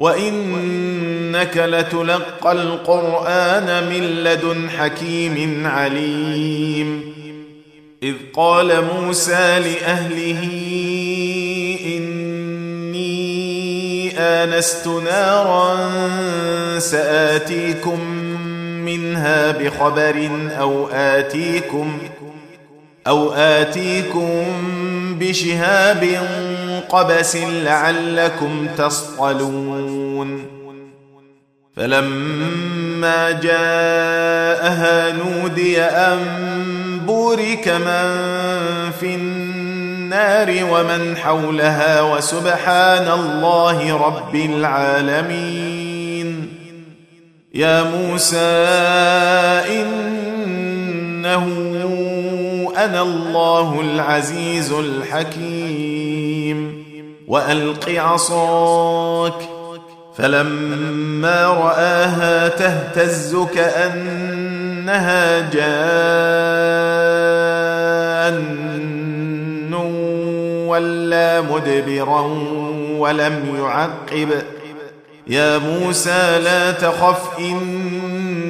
وانك لتلقى القران من لدن حكيم عليم. اذ قال موسى لاهله اني انست نارا ساتيكم منها بخبر أو اتيكم أو آتيكم بشهاب قبس لعلكم تصطلون. فلما جاءها نودي أن بورك من في النار ومن حولها وسبحان الله رب العالمين. يا موسى إنه أنا الله العزيز الحكيم. وألق عصاك. فلما رآها تهتز كأنها جان ولا مدبرا ولم يعقب. يا موسى لا تخف اني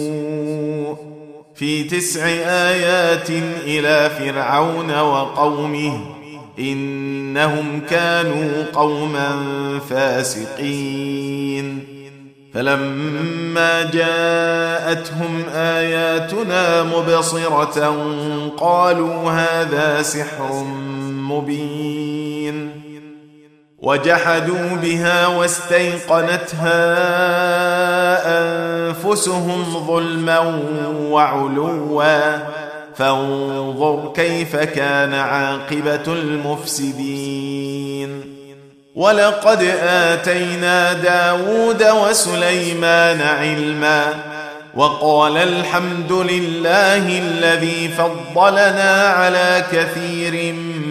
في تسع آيات إلى فرعون وقومه إنهم كانوا قوما فاسقين. فلما جاءتهم آياتنا مبصرة قالوا هذا سحر مبين. وجحدوا بها واستيقنتها أنفسهم ظلما وعلوا. فانظر كيف كان عاقبة المفسدين. ولقد آتينا داود وسليمان علما وقال الحمد لله الذي فضلنا على كثير من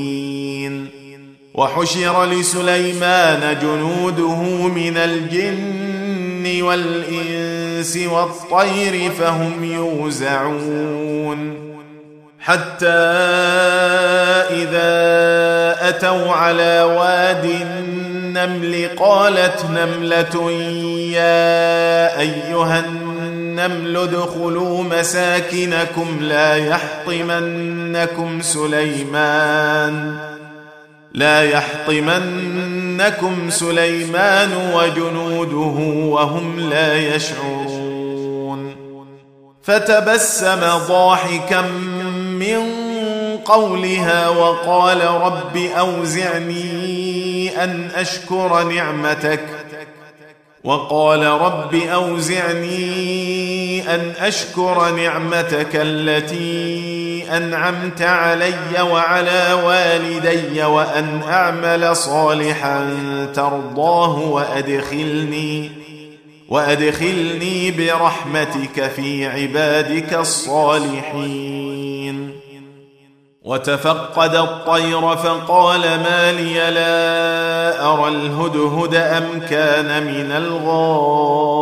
وحشر لسليمان جنوده من الجن والإنس والطير فهم يوزعون. حتى إذا أتوا على واد النمل قالت نملة يا أيها النمل ادخلوا مساكنكم لا يحطمنكم سليمان. لا يحطمنكم سليمان وجنوده وهم لا يشعرون. فتبسم ضاحكا من قولها وقال رب أوزعني أن أشكر نعمتك. وقال رب أوزعني أن أشكر نعمتك التي أنعمت علي وعلى والدي وأن أعمل صالحا ترضاه وأدخلني وأدخلني برحمتك في عبادك الصالحين. وتفقد الطير فقال ما لي لا أرى الهدهد أم كان من الغائبين.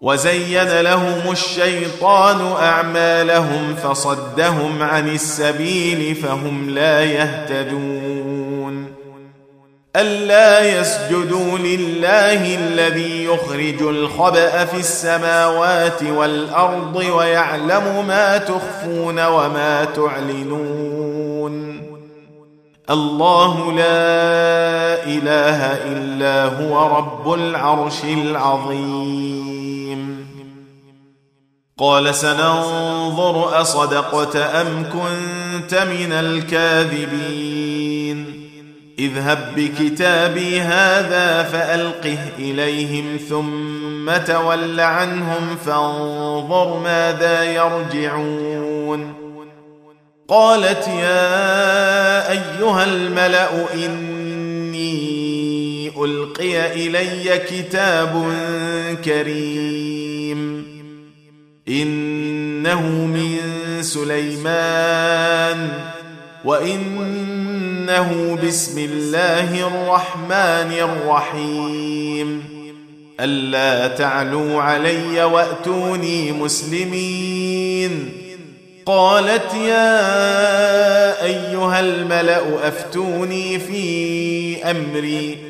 وزين لهم الشيطان أعمالهم فصدهم عن السبيل فهم لا يهتدون ألا يسجدوا لله الذي يخرج الخبأ في السماوات والأرض ويعلم ما تخفون وما تعلنون الله لا إله إلا هو رب العرش العظيم قال سننظر أصدقت أم كنت من الكاذبين. اذهب بكتابي هذا فألقه إليهم ثم تول عنهم فانظر ماذا يرجعون. قالت يا أيها الملأ إني ألقي إلي كتاب كريم. إنه من سليمان وإنه بسم الله الرحمن الرحيم. ألا تعلوا علي وأتوني مسلمين. قالت يا أيها الملأ أفتوني في أمري.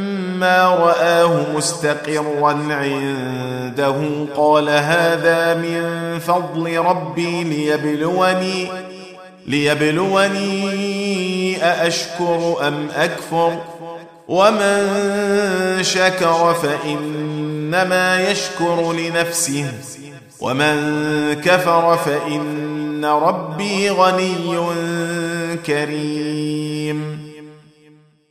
راه مستقرا عنده قال هذا من فضل ربي ليبلوني ليبلوني ااشكر ام اكفر ومن شكر فانما يشكر لنفسه ومن كفر فان ربي غني كريم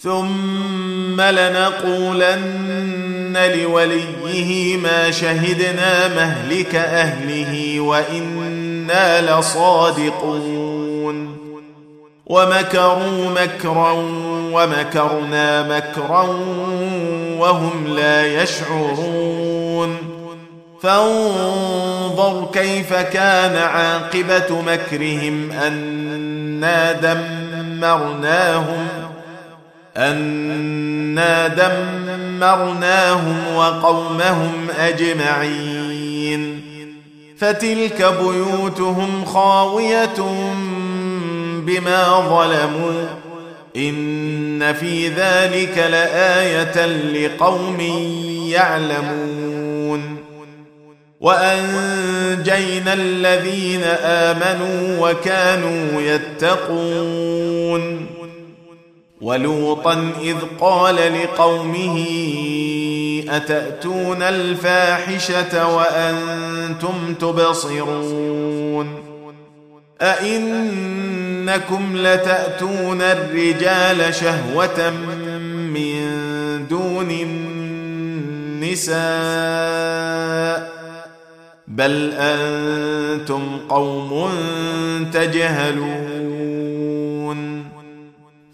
ثم لنقولن لوليه ما شهدنا مهلك أهله وإنا لصادقون. ومكروا مكرا ومكرنا مكرا وهم لا يشعرون. فانظر كيف كان عاقبة مكرهم أنا دمرناهم انا دمرناهم وقومهم اجمعين فتلك بيوتهم خاويه بما ظلموا ان في ذلك لايه لقوم يعلمون وانجينا الذين امنوا وكانوا يتقون ولوطا إذ قال لقومه أتأتون الفاحشة وأنتم تبصرون؟ أئنكم لتأتون الرجال شهوة من دون النساء؟ بل أنتم قوم تجهلون.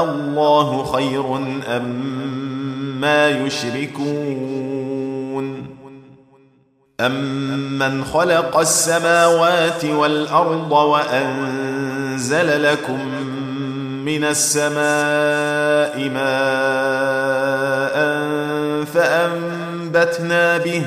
الله خير أم ما يشركون أمن خلق السماوات والأرض وأنزل لكم من السماء ماء فأنبتنا به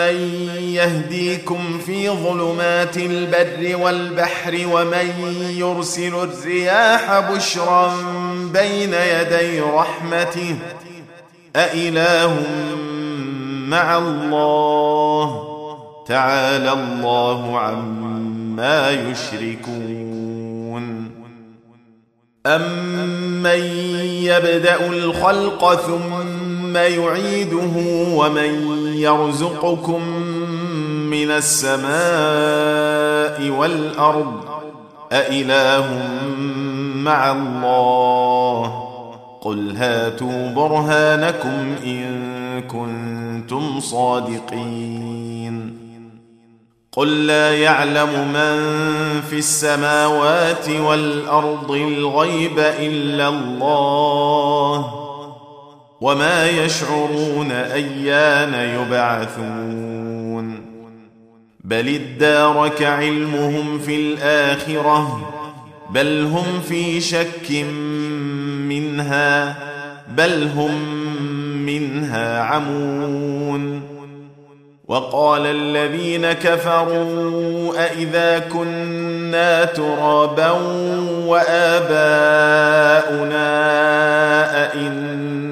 يهديكم في ظلمات البر والبحر ومن يرسل الرياح بشرا بين يدي رحمته أإله مع الله تعالى الله عما يشركون أمن يبدأ الخلق ثم يعيده ومن يرزقكم من السماء والأرض أإله مع الله؟ قل هاتوا برهانكم إن كنتم صادقين. قل لا يعلم من في السماوات والأرض الغيب إلا الله. وما يشعرون أيان يبعثون. بل ادارك علمهم في الآخرة بل هم في شك منها بل هم منها عمون. وقال الذين كفروا أإذا كنا ترابا وآباؤنا أئنا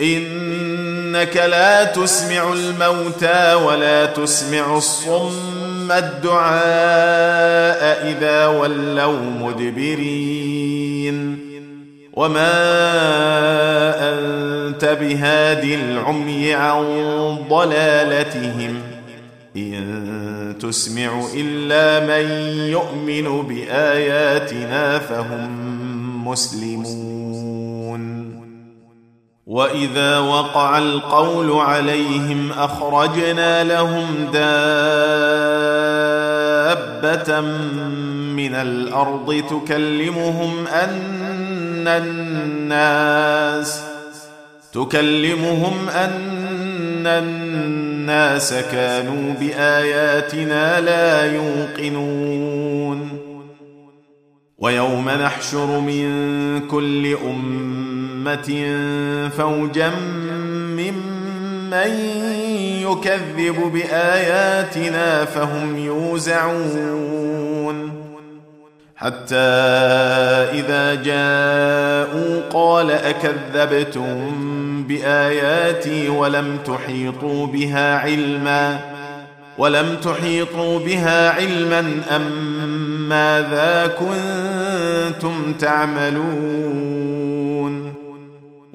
إنك لا تسمع الموتى ولا تسمع الصم الدعاء إذا ولوا مدبرين. وما أنت بهاد العمي عن ضلالتهم. إن تسمع إلا من يؤمن بآياتنا فهم مسلمون. واذا وقع القول عليهم اخرجنا لهم دابه من الأرض تكلمهم ان الناس تكلمهم ان الناس كانوا باياتنا لا يوقنون ويوم نحشر من كل امه فوجا ممن يكذب بآياتنا فهم يوزعون. حتى إذا جاءوا قال أكذبتم بآياتي ولم تحيطوا بها علما ولم تحيطوا بها علما أم ماذا كنتم تعملون؟